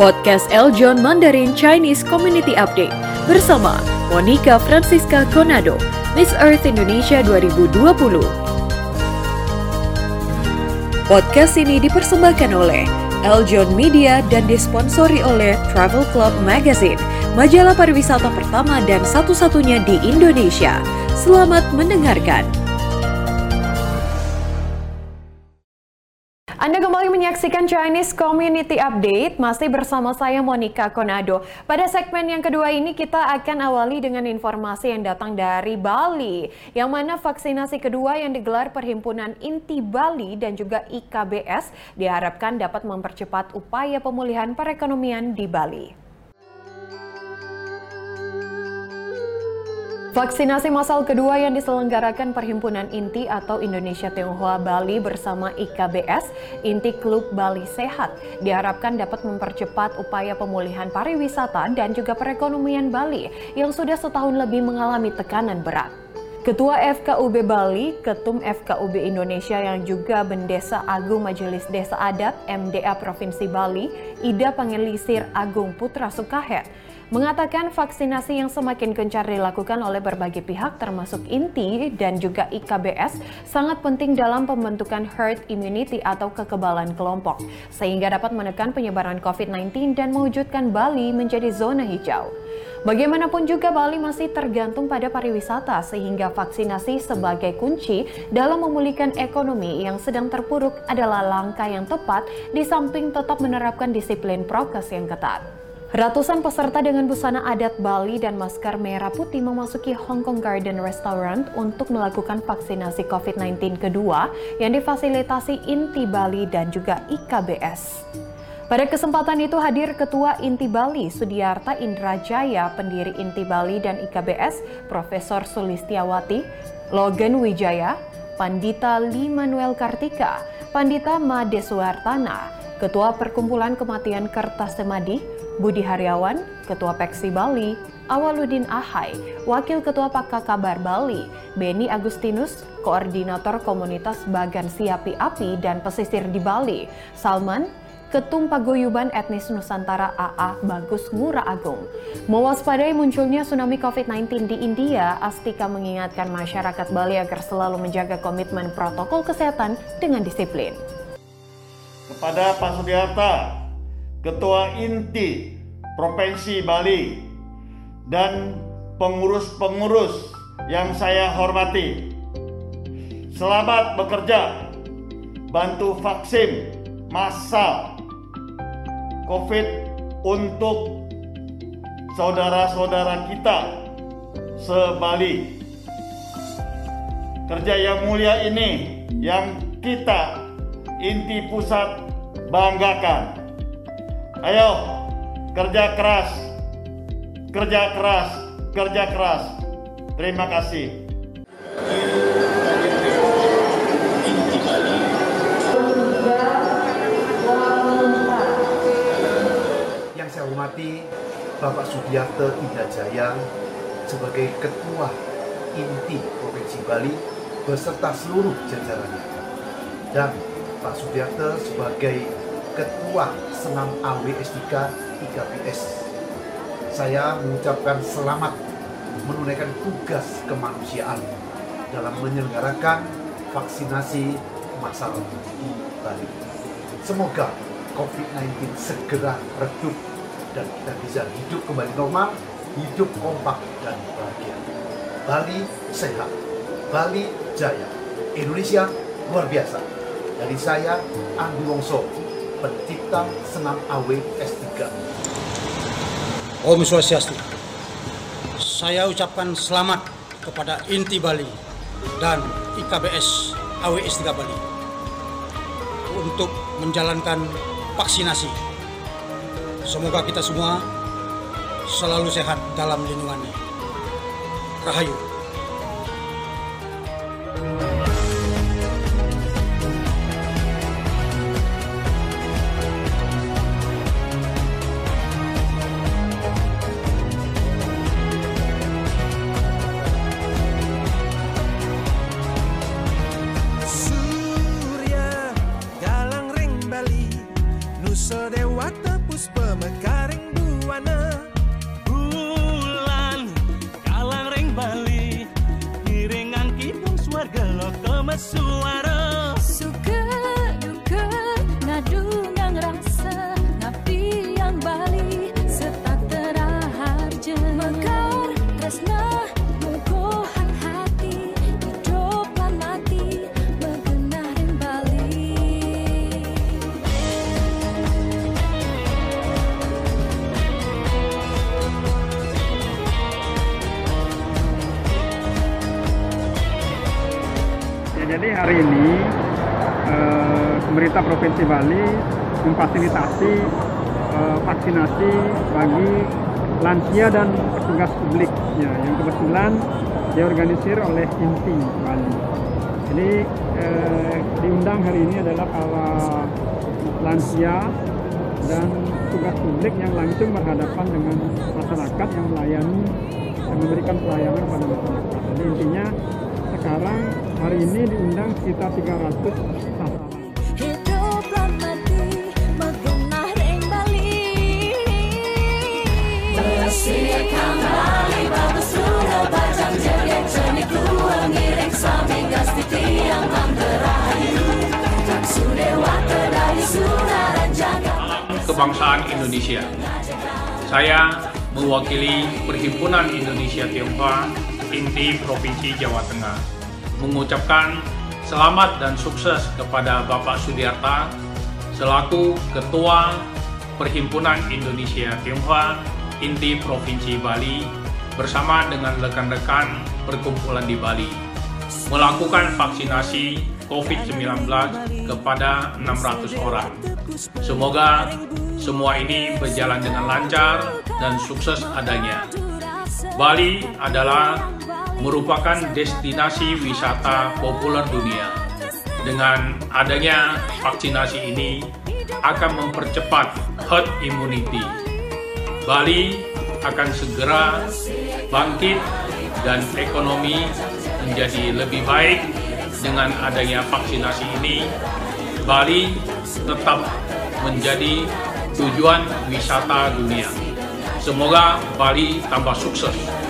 Podcast Eljon Mandarin Chinese Community Update bersama Monica Francisca Conado, Miss Earth Indonesia 2020. Podcast ini dipersembahkan oleh Eljon Media dan disponsori oleh Travel Club Magazine, majalah pariwisata pertama dan satu-satunya di Indonesia. Selamat mendengarkan. Anda kembali menyaksikan Chinese Community Update, masih bersama saya Monica Konado. Pada segmen yang kedua ini kita akan awali dengan informasi yang datang dari Bali, yang mana vaksinasi kedua yang digelar Perhimpunan Inti Bali dan juga IKBS diharapkan dapat mempercepat upaya pemulihan perekonomian di Bali. Vaksinasi massal kedua yang diselenggarakan Perhimpunan Inti atau Indonesia Tionghoa Bali bersama IKBS, Inti Klub Bali Sehat, diharapkan dapat mempercepat upaya pemulihan pariwisata dan juga perekonomian Bali yang sudah setahun lebih mengalami tekanan berat. Ketua FKUB Bali, Ketum FKUB Indonesia yang juga Bendesa Agung Majelis Desa Adat MDA Provinsi Bali, Ida Pangelisir Agung Putra Sukahet, mengatakan vaksinasi yang semakin gencar dilakukan oleh berbagai pihak termasuk INTI dan juga IKBS sangat penting dalam pembentukan herd immunity atau kekebalan kelompok sehingga dapat menekan penyebaran COVID-19 dan mewujudkan Bali menjadi zona hijau. Bagaimanapun juga Bali masih tergantung pada pariwisata sehingga vaksinasi sebagai kunci dalam memulihkan ekonomi yang sedang terpuruk adalah langkah yang tepat di samping tetap menerapkan disiplin prokes yang ketat. Ratusan peserta dengan busana adat Bali dan masker merah putih memasuki Hong Kong Garden Restaurant untuk melakukan vaksinasi COVID-19 kedua yang difasilitasi Inti Bali dan juga IKBS. Pada kesempatan itu hadir Ketua Inti Bali Sudiarta Indrajaya, pendiri Inti Bali dan IKBS, Profesor Sulistiawati, Logan Wijaya, Pandita Limanuel Kartika, Pandita Made Suartana, Ketua Perkumpulan Kematian Kertas Semadi, Budi Haryawan, Ketua Peksi Bali, Awaludin Ahai, Wakil Ketua Pakka Kabar Bali, Beni Agustinus, Koordinator Komunitas Bagan Siapi Api dan Pesisir di Bali, Salman, Ketum Paguyuban Etnis Nusantara AA Bagus Ngura Agung. Mewaspadai munculnya tsunami COVID-19 di India, Astika mengingatkan masyarakat Bali agar selalu menjaga komitmen protokol kesehatan dengan disiplin. Kepada Pak Sudiarta, Ketua Inti Provinsi Bali, dan pengurus-pengurus yang saya hormati. Selamat bekerja, bantu vaksin massal COVID untuk saudara-saudara kita se-Bali. Kerja yang mulia ini yang kita inti pusat banggakan. Ayo, kerja keras, kerja keras, kerja keras. Terima kasih. Yang saya hormati Bapak Sudiarto Indrajaya sebagai Ketua Inti Provinsi Bali beserta seluruh jajarannya dan Pak Sudiarto sebagai Ketua Senam AWS 3 IKPS. Saya mengucapkan selamat menunaikan tugas kemanusiaan dalam menyelenggarakan vaksinasi massal di Bali. Semoga COVID-19 segera redup dan kita bisa hidup kembali normal, hidup kompak dan bahagia. Bali sehat, Bali jaya, Indonesia luar biasa. Dari saya, Andi Wongso, pencipta senam AW S3. Om Swastiastu. Saya ucapkan selamat kepada Inti Bali dan IKBS AW S3 Bali untuk menjalankan vaksinasi. Semoga kita semua selalu sehat dalam lindungannya. Rahayu. Jadi hari ini eh, pemerintah Provinsi Bali memfasilitasi eh, vaksinasi bagi lansia dan petugas publik ya, yang kebetulan diorganisir oleh INTI Bali. Jadi eh, diundang hari ini adalah para lansia dan petugas publik yang langsung berhadapan dengan masyarakat yang melayani dan memberikan pelayanan pada masyarakat. Jadi intinya sekarang hari ini diundang sekitar 300 sasaran. hidup lan mati mengenah ring Bali bersihkan Bali bagus kebangsaan Indonesia. Saya mewakili Perhimpunan Indonesia Tionghoa Inti Provinsi Jawa Tengah mengucapkan selamat dan sukses kepada Bapak Sudiarta selaku Ketua Perhimpunan Indonesia Tionghoa Inti Provinsi Bali bersama dengan rekan-rekan perkumpulan di Bali melakukan vaksinasi COVID-19 kepada 600 orang. Semoga semua ini berjalan dengan lancar dan sukses adanya. Bali adalah merupakan destinasi wisata populer dunia. Dengan adanya vaksinasi ini akan mempercepat herd immunity. Bali akan segera bangkit dan ekonomi menjadi lebih baik dengan adanya vaksinasi ini. Bali tetap menjadi tujuan wisata dunia. Semoga Bali tambah sukses.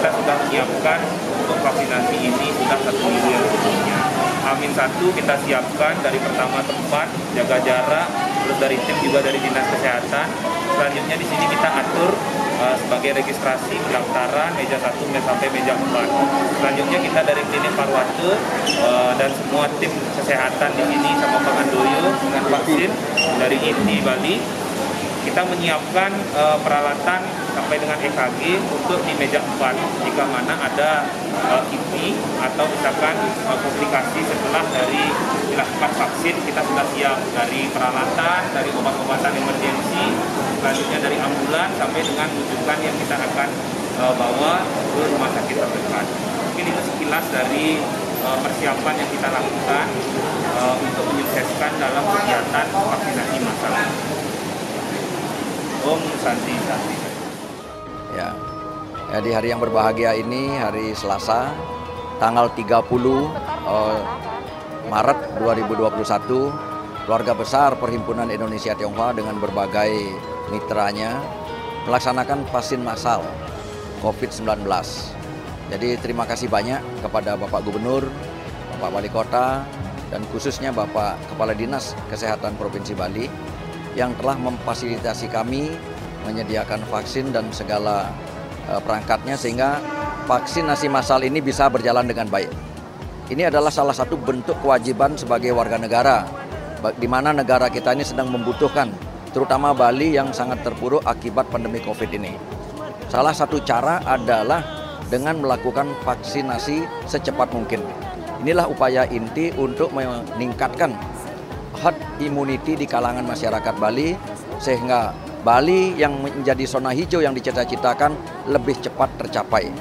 Kita sudah menyiapkan untuk vaksinasi ini sudah satu minggu yang sebelumnya. Amin satu kita siapkan dari pertama tempat, jaga jarak, terus dari tim juga dari dinas kesehatan. Selanjutnya di sini kita atur uh, sebagai registrasi pendaftaran meja satu sampai meja empat. Selanjutnya kita dari klinik Parwate uh, dan semua tim kesehatan di sini sama Pak Andoyo dengan vaksin dari INTI Bali kita menyiapkan uh, peralatan sampai dengan EKG untuk di meja 4 jika mana ada uh, kipi atau misalkan uh, komplikasi setelah dari dilakukan vaksin kita sudah siap dari peralatan, dari obat-obatan emergensi, selanjutnya dari ambulan sampai dengan rujukan yang kita akan uh, bawa ke rumah sakit terdekat. Mungkin itu sekilas dari persiapan yang kita lakukan uh, untuk menyukseskan dalam kegiatan vaksinasi massal. Om Santi Santi. Ya. ya, di hari yang berbahagia ini, hari Selasa, tanggal 30 eh, Maret 2021, keluarga besar Perhimpunan Indonesia Tionghoa dengan berbagai mitranya melaksanakan vaksin massal COVID-19. Jadi terima kasih banyak kepada Bapak Gubernur, Bapak Wali Kota, dan khususnya Bapak Kepala Dinas Kesehatan Provinsi Bali yang telah memfasilitasi kami menyediakan vaksin dan segala eh, perangkatnya sehingga vaksinasi massal ini bisa berjalan dengan baik. Ini adalah salah satu bentuk kewajiban sebagai warga negara, di mana negara kita ini sedang membutuhkan, terutama Bali yang sangat terpuruk akibat pandemi COVID ini. Salah satu cara adalah dengan melakukan vaksinasi secepat mungkin. Inilah upaya inti untuk meningkatkan herd immunity di kalangan masyarakat Bali sehingga Bali yang menjadi zona hijau yang dicita-citakan lebih cepat tercapai.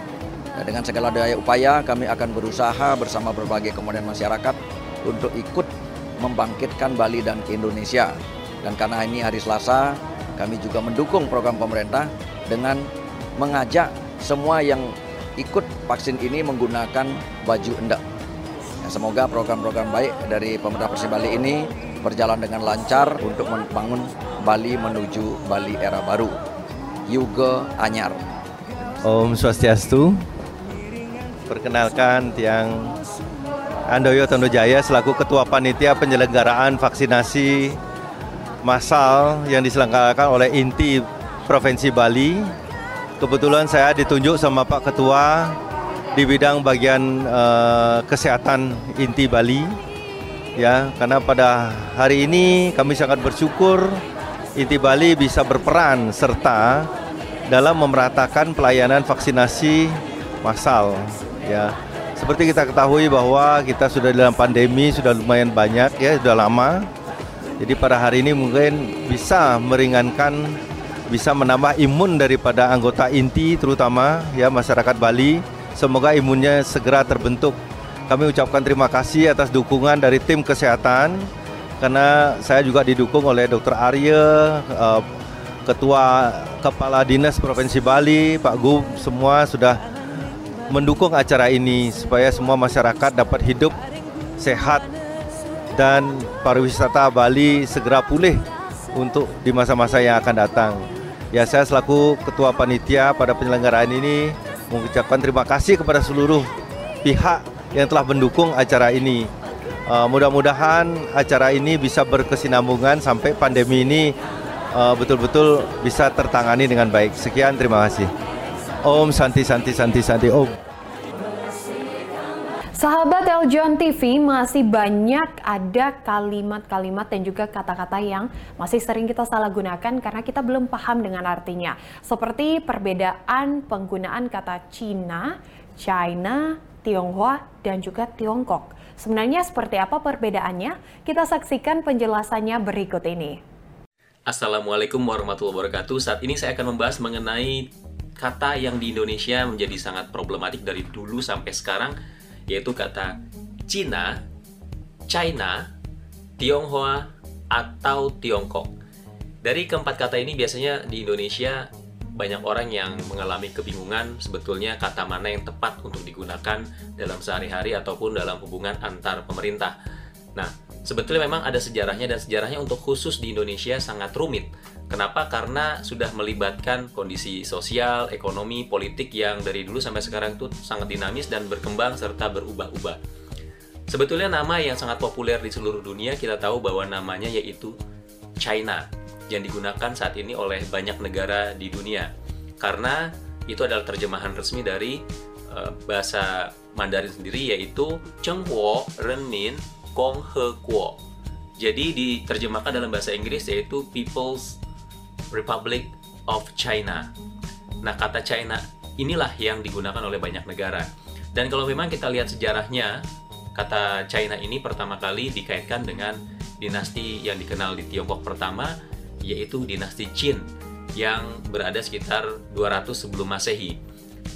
Nah, dengan segala daya upaya kami akan berusaha bersama berbagai komponen masyarakat untuk ikut membangkitkan Bali dan Indonesia. Dan karena ini hari Selasa, kami juga mendukung program pemerintah dengan mengajak semua yang ikut vaksin ini menggunakan baju endek. Ya, semoga program-program baik dari pemerintah Provinsi Bali ini berjalan dengan lancar untuk membangun Bali menuju Bali era baru. Yuga Anyar. Om Swastiastu. Perkenalkan Tiang Andoyo Tondo Jaya selaku Ketua Panitia Penyelenggaraan Vaksinasi Massal yang diselenggarakan oleh INTI Provinsi Bali. Kebetulan saya ditunjuk sama Pak Ketua di bidang bagian eh, kesehatan INTI Bali. Ya, karena pada hari ini kami sangat bersyukur INTI Bali bisa berperan serta dalam memeratakan pelayanan vaksinasi massal ya. Seperti kita ketahui bahwa kita sudah dalam pandemi sudah lumayan banyak ya sudah lama. Jadi pada hari ini mungkin bisa meringankan bisa menambah imun daripada anggota inti terutama ya masyarakat Bali. Semoga imunnya segera terbentuk kami ucapkan terima kasih atas dukungan dari tim kesehatan karena saya juga didukung oleh Dr. Arya eh, Ketua Kepala Dinas Provinsi Bali, Pak Gub, semua sudah mendukung acara ini supaya semua masyarakat dapat hidup sehat dan pariwisata Bali segera pulih untuk di masa-masa yang akan datang. Ya saya selaku Ketua Panitia pada penyelenggaraan ini mengucapkan terima kasih kepada seluruh pihak yang telah mendukung acara ini. Uh, mudah-mudahan acara ini bisa berkesinambungan sampai pandemi ini uh, betul-betul bisa tertangani dengan baik. Sekian, terima kasih. Om Santi Santi Santi Santi Om. Sahabat Eljon TV masih banyak ada kalimat-kalimat dan juga kata-kata yang masih sering kita salah gunakan karena kita belum paham dengan artinya. Seperti perbedaan penggunaan kata Cina, China, Tionghoa, dan juga Tiongkok. Sebenarnya seperti apa perbedaannya? Kita saksikan penjelasannya berikut ini. Assalamualaikum warahmatullahi wabarakatuh. Saat ini saya akan membahas mengenai kata yang di Indonesia menjadi sangat problematik dari dulu sampai sekarang, yaitu kata Cina, China, Tionghoa, atau Tiongkok. Dari keempat kata ini biasanya di Indonesia banyak orang yang mengalami kebingungan sebetulnya kata mana yang tepat untuk digunakan dalam sehari-hari ataupun dalam hubungan antar pemerintah. Nah, sebetulnya memang ada sejarahnya dan sejarahnya untuk khusus di Indonesia sangat rumit. Kenapa? Karena sudah melibatkan kondisi sosial, ekonomi, politik yang dari dulu sampai sekarang itu sangat dinamis dan berkembang serta berubah-ubah. Sebetulnya nama yang sangat populer di seluruh dunia kita tahu bahwa namanya yaitu China yang digunakan saat ini oleh banyak negara di dunia karena itu adalah terjemahan resmi dari uh, bahasa Mandarin sendiri yaitu Chenghuo Renmin Gong He Guo. Jadi diterjemahkan dalam bahasa Inggris yaitu People's Republic of China. Nah, kata China inilah yang digunakan oleh banyak negara. Dan kalau memang kita lihat sejarahnya, kata China ini pertama kali dikaitkan dengan dinasti yang dikenal di Tiongkok pertama, yaitu dinasti Qin yang berada sekitar 200 sebelum Masehi.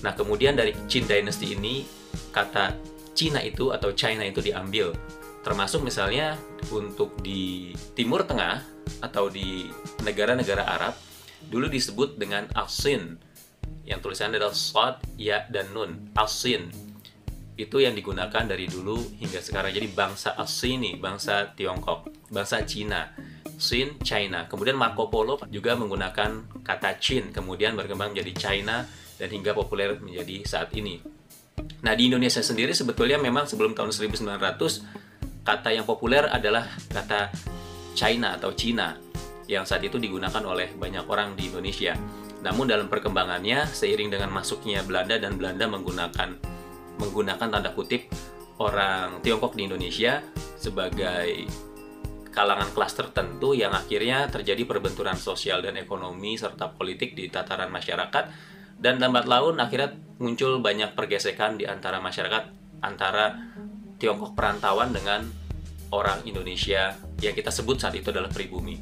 Nah, kemudian dari Qin Dynasty ini kata Cina itu atau China itu diambil. Termasuk misalnya untuk di Timur Tengah atau di negara-negara Arab dulu disebut dengan Asin yang tulisannya adalah Sod, Ya, dan Nun. Asin itu yang digunakan dari dulu hingga sekarang. Jadi bangsa Asini, bangsa Tiongkok, bangsa Cina. Xin, China. Kemudian Marco Polo juga menggunakan kata Chin, kemudian berkembang menjadi China dan hingga populer menjadi saat ini. Nah, di Indonesia sendiri sebetulnya memang sebelum tahun 1900 kata yang populer adalah kata China atau Cina yang saat itu digunakan oleh banyak orang di Indonesia. Namun dalam perkembangannya seiring dengan masuknya Belanda dan Belanda menggunakan menggunakan tanda kutip orang Tiongkok di Indonesia sebagai kalangan kelas tertentu yang akhirnya terjadi perbenturan sosial dan ekonomi serta politik di tataran masyarakat dan lambat laun akhirnya muncul banyak pergesekan di antara masyarakat antara Tiongkok perantauan dengan orang Indonesia yang kita sebut saat itu adalah pribumi.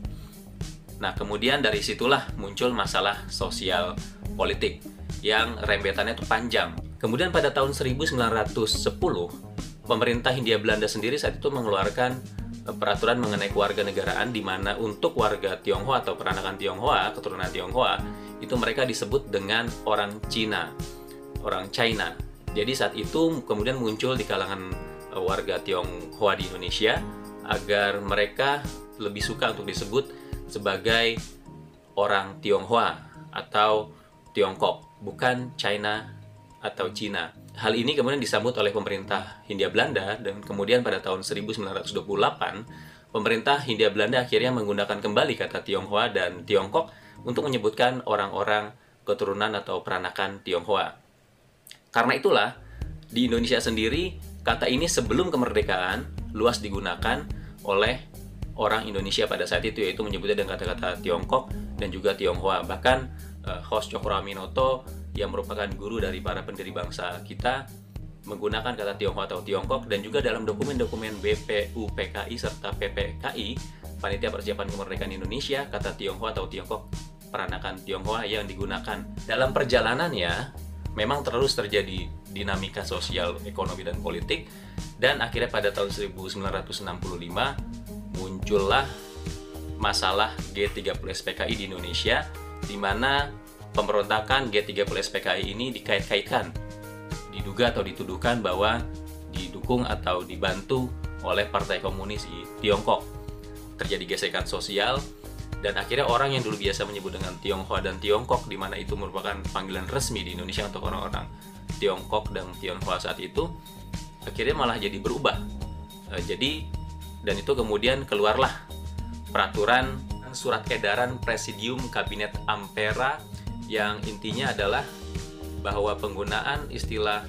Nah, kemudian dari situlah muncul masalah sosial politik yang rembetannya itu panjang. Kemudian pada tahun 1910, pemerintah Hindia Belanda sendiri saat itu mengeluarkan peraturan mengenai kewarganegaraan di mana untuk warga Tionghoa atau peranakan Tionghoa, keturunan Tionghoa, itu mereka disebut dengan orang Cina, orang China. Jadi saat itu kemudian muncul di kalangan eh, warga Tionghoa di Indonesia agar mereka lebih suka untuk disebut sebagai orang Tionghoa atau Tiongkok, bukan China atau Cina. Hal ini kemudian disambut oleh pemerintah Hindia Belanda dan kemudian pada tahun 1928 pemerintah Hindia Belanda akhirnya menggunakan kembali kata Tionghoa dan Tiongkok untuk menyebutkan orang-orang keturunan atau peranakan Tionghoa. Karena itulah di Indonesia sendiri kata ini sebelum kemerdekaan luas digunakan oleh orang Indonesia pada saat itu yaitu menyebutnya dengan kata-kata Tiongkok dan juga Tionghoa. Bahkan uh, host Cokroaminoto yang merupakan guru dari para pendiri bangsa kita menggunakan kata Tionghoa atau Tiongkok dan juga dalam dokumen-dokumen BPUPKI serta PPKI Panitia Persiapan Kemerdekaan Indonesia kata Tionghoa atau Tiongkok peranakan Tionghoa yang digunakan. Dalam perjalanannya memang terus terjadi dinamika sosial, ekonomi dan politik. Dan akhirnya pada tahun 1965 muncullah masalah G30 SPKI di Indonesia di mana pemberontakan G30 SPKI ini dikait-kaitkan, diduga atau dituduhkan bahwa didukung atau dibantu oleh Partai Komunis di Tiongkok. Terjadi gesekan sosial dan akhirnya orang yang dulu biasa menyebut dengan Tionghoa dan Tiongkok di mana itu merupakan panggilan resmi di Indonesia untuk orang-orang Tiongkok dan Tionghoa saat itu akhirnya malah jadi berubah. Eh, jadi dan itu kemudian keluarlah peraturan surat edaran Presidium Kabinet Ampera yang intinya adalah bahwa penggunaan istilah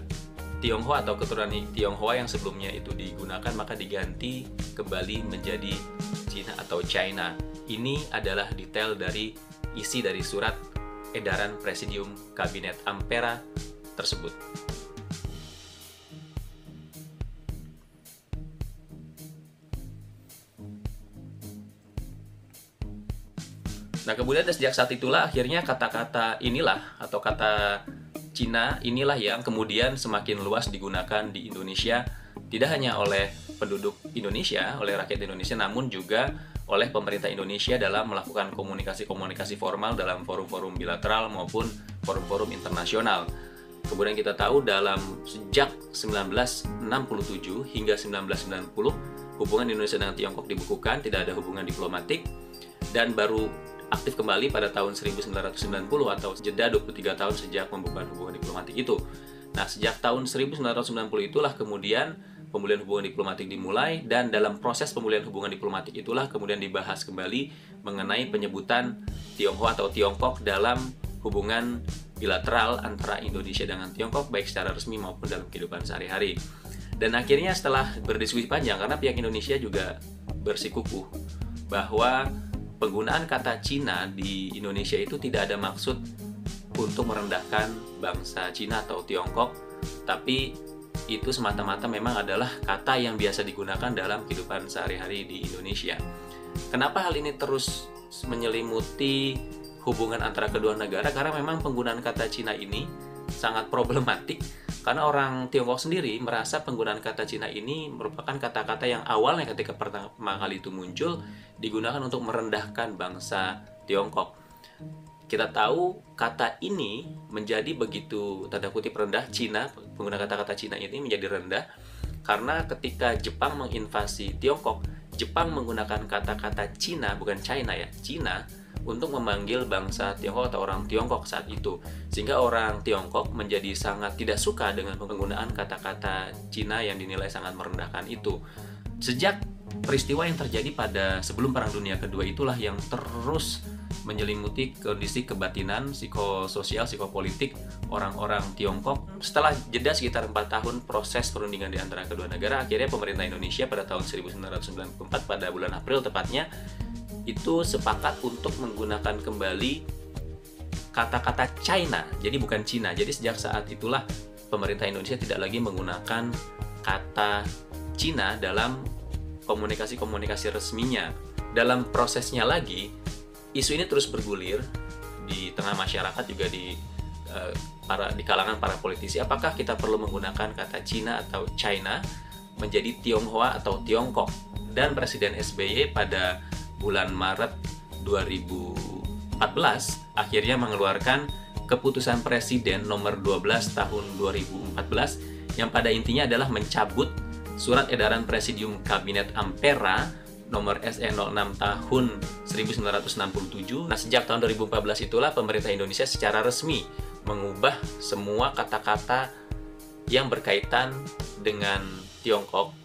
Tionghoa atau keturunan Tionghoa yang sebelumnya itu digunakan maka diganti kembali menjadi Cina atau China. Ini adalah detail dari isi dari surat edaran Presidium Kabinet Ampera tersebut. Nah kemudian sejak saat itulah akhirnya kata-kata inilah atau kata Cina inilah yang kemudian semakin luas digunakan di Indonesia tidak hanya oleh penduduk Indonesia, oleh rakyat Indonesia namun juga oleh pemerintah Indonesia dalam melakukan komunikasi-komunikasi formal dalam forum-forum bilateral maupun forum-forum internasional. Kemudian kita tahu dalam sejak 1967 hingga 1990 hubungan Indonesia dengan Tiongkok dibukukan, tidak ada hubungan diplomatik dan baru aktif kembali pada tahun 1990 atau jeda 23 tahun sejak pembukaan hubungan diplomatik itu. Nah, sejak tahun 1990 itulah kemudian pemulihan hubungan diplomatik dimulai dan dalam proses pemulihan hubungan diplomatik itulah kemudian dibahas kembali mengenai penyebutan Tionghoa atau Tiongkok dalam hubungan bilateral antara Indonesia dengan Tiongkok baik secara resmi maupun dalam kehidupan sehari-hari. Dan akhirnya setelah berdiskusi panjang karena pihak Indonesia juga bersikukuh bahwa penggunaan kata Cina di Indonesia itu tidak ada maksud untuk merendahkan bangsa Cina atau Tiongkok, tapi itu semata-mata memang adalah kata yang biasa digunakan dalam kehidupan sehari-hari di Indonesia. Kenapa hal ini terus menyelimuti hubungan antara kedua negara? Karena memang penggunaan kata Cina ini sangat problematik karena orang Tiongkok sendiri merasa penggunaan kata Cina ini merupakan kata-kata yang awalnya ketika pertama kali itu muncul digunakan untuk merendahkan bangsa Tiongkok. Kita tahu kata ini menjadi begitu tanda kutip rendah Cina, pengguna kata-kata Cina ini menjadi rendah karena ketika Jepang menginvasi Tiongkok, Jepang menggunakan kata-kata Cina bukan China ya, Cina untuk memanggil bangsa Tiongkok atau orang Tiongkok saat itu. Sehingga orang Tiongkok menjadi sangat tidak suka dengan penggunaan kata-kata Cina yang dinilai sangat merendahkan itu. Sejak peristiwa yang terjadi pada sebelum Perang Dunia Kedua itulah yang terus menyelimuti kondisi kebatinan, psikososial, psikopolitik orang-orang Tiongkok. Setelah jeda sekitar 4 tahun proses perundingan di antara kedua negara, akhirnya pemerintah Indonesia pada tahun 1994 pada bulan April tepatnya itu sepakat untuk menggunakan kembali kata-kata China, jadi bukan Cina. Jadi sejak saat itulah pemerintah Indonesia tidak lagi menggunakan kata Cina dalam komunikasi-komunikasi resminya. Dalam prosesnya lagi, isu ini terus bergulir di tengah masyarakat juga di uh, para di kalangan para politisi apakah kita perlu menggunakan kata Cina atau China menjadi Tionghoa atau Tiongkok dan Presiden SBY pada bulan Maret 2014 akhirnya mengeluarkan keputusan Presiden nomor 12 tahun 2014 yang pada intinya adalah mencabut surat edaran Presidium Kabinet Ampera nomor SE 06 tahun 1967. Nah, sejak tahun 2014 itulah pemerintah Indonesia secara resmi mengubah semua kata-kata yang berkaitan dengan Tiongkok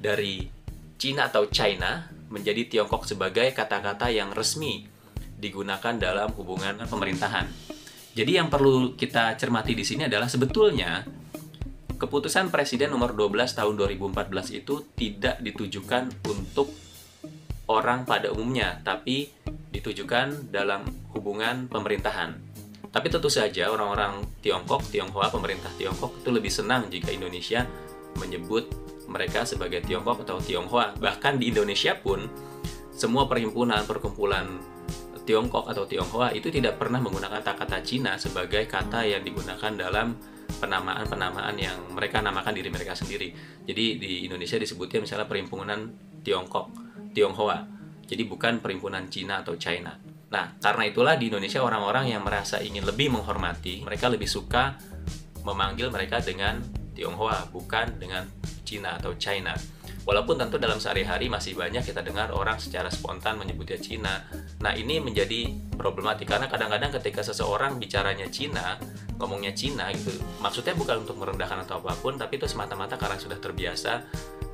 dari Cina atau China menjadi Tiongkok sebagai kata-kata yang resmi digunakan dalam hubungan pemerintahan. Jadi yang perlu kita cermati di sini adalah sebetulnya keputusan Presiden nomor 12 tahun 2014 itu tidak ditujukan untuk orang pada umumnya, tapi ditujukan dalam hubungan pemerintahan. Tapi tentu saja orang-orang Tiongkok, Tionghoa, pemerintah Tiongkok itu lebih senang jika Indonesia menyebut mereka sebagai Tiongkok atau Tionghoa. Bahkan di Indonesia pun semua perhimpunan, perkumpulan Tiongkok atau Tionghoa itu tidak pernah menggunakan kata Cina sebagai kata yang digunakan dalam penamaan-penamaan yang mereka namakan diri mereka sendiri. Jadi di Indonesia disebutnya misalnya perhimpunan Tiongkok Tionghoa. Jadi bukan perhimpunan Cina atau China. Nah, karena itulah di Indonesia orang-orang yang merasa ingin lebih menghormati, mereka lebih suka memanggil mereka dengan Tionghoa, bukan dengan Cina atau China. Walaupun tentu dalam sehari-hari masih banyak kita dengar orang secara spontan menyebutnya Cina. Nah, ini menjadi problematik karena kadang-kadang ketika seseorang bicaranya Cina, ngomongnya Cina gitu, maksudnya bukan untuk merendahkan atau apa pun, tapi itu semata-mata karena sudah terbiasa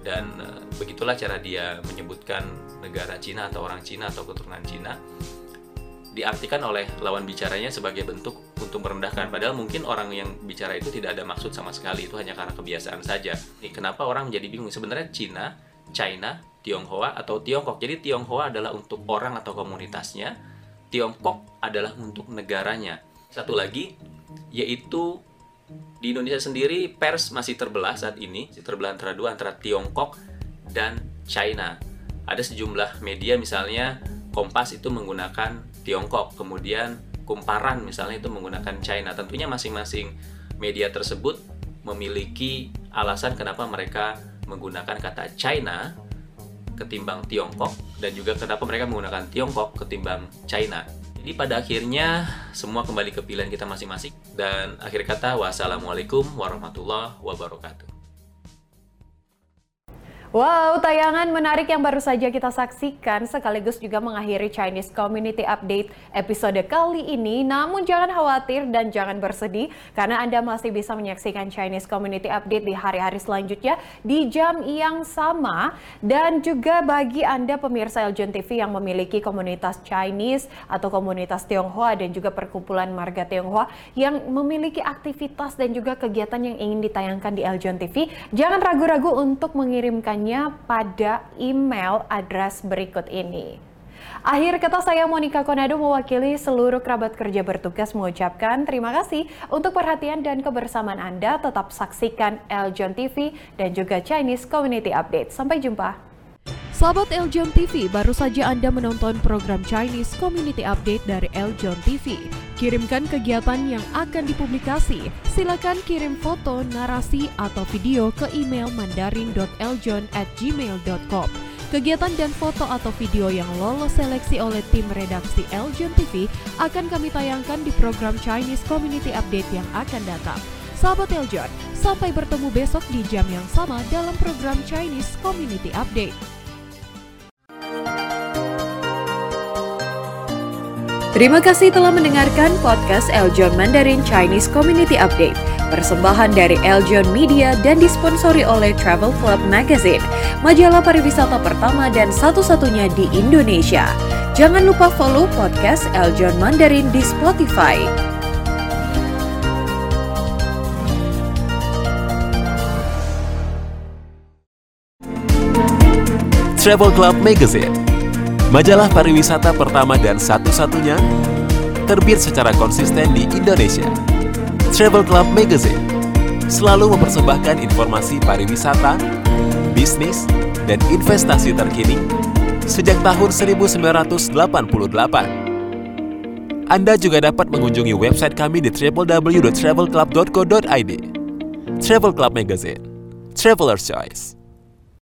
dan uh, begitulah cara dia menyebutkan negara Cina atau orang Cina atau keturunan Cina diartikan oleh lawan bicaranya sebagai bentuk untuk merendahkan. Padahal mungkin orang yang bicara itu tidak ada maksud sama sekali itu hanya karena kebiasaan saja. Nih, kenapa orang menjadi bingung? Sebenarnya Cina China Tionghoa atau Tiongkok. Jadi Tionghoa adalah untuk orang atau komunitasnya Tiongkok adalah untuk negaranya. Satu lagi yaitu di Indonesia sendiri pers masih terbelah saat ini, terbelah antara dua antara Tiongkok dan China. Ada sejumlah media misalnya Kompas itu menggunakan Tiongkok, kemudian Kumparan misalnya itu menggunakan China. Tentunya masing-masing media tersebut memiliki alasan kenapa mereka menggunakan kata China ketimbang Tiongkok dan juga kenapa mereka menggunakan Tiongkok ketimbang China. Jadi pada akhirnya semua kembali ke pilihan kita masing-masing dan akhir kata wassalamualaikum warahmatullahi wabarakatuh. Wow, tayangan menarik yang baru saja kita saksikan sekaligus juga mengakhiri Chinese Community Update episode kali ini. Namun jangan khawatir dan jangan bersedih karena Anda masih bisa menyaksikan Chinese Community Update di hari-hari selanjutnya di jam yang sama. Dan juga bagi Anda pemirsa Eljon TV yang memiliki komunitas Chinese atau komunitas Tionghoa dan juga perkumpulan marga Tionghoa yang memiliki aktivitas dan juga kegiatan yang ingin ditayangkan di Eljon TV, jangan ragu-ragu untuk mengirimkan pada email address berikut ini. Akhir kata saya Monica Konado mewakili seluruh kerabat kerja bertugas mengucapkan terima kasih untuk perhatian dan kebersamaan Anda. Tetap saksikan Eljon TV dan juga Chinese Community Update. Sampai jumpa. Sahabat Eljon TV, baru saja Anda menonton program Chinese Community Update dari Eljon TV. Kirimkan kegiatan yang akan dipublikasi. Silakan kirim foto, narasi, atau video ke email mandarin.eljon@gmail.com. Kegiatan dan foto atau video yang lolos seleksi oleh tim redaksi Eljon TV akan kami tayangkan di program Chinese Community Update yang akan datang. Sahabat Eljon, sampai bertemu besok di jam yang sama dalam program Chinese Community Update. Terima kasih telah mendengarkan podcast Eljon Mandarin Chinese Community Update. Persembahan dari Eljon Media dan disponsori oleh Travel Club Magazine, majalah pariwisata pertama dan satu-satunya di Indonesia. Jangan lupa follow podcast Eljon Mandarin di Spotify. Travel Club Magazine, majalah pariwisata pertama dan satu-satunya terbit secara konsisten di Indonesia. Travel Club Magazine selalu mempersembahkan informasi pariwisata, bisnis, dan investasi terkini sejak tahun 1988. Anda juga dapat mengunjungi website kami di www.travelclub.co.id. Travel Club Magazine, Traveler's Choice.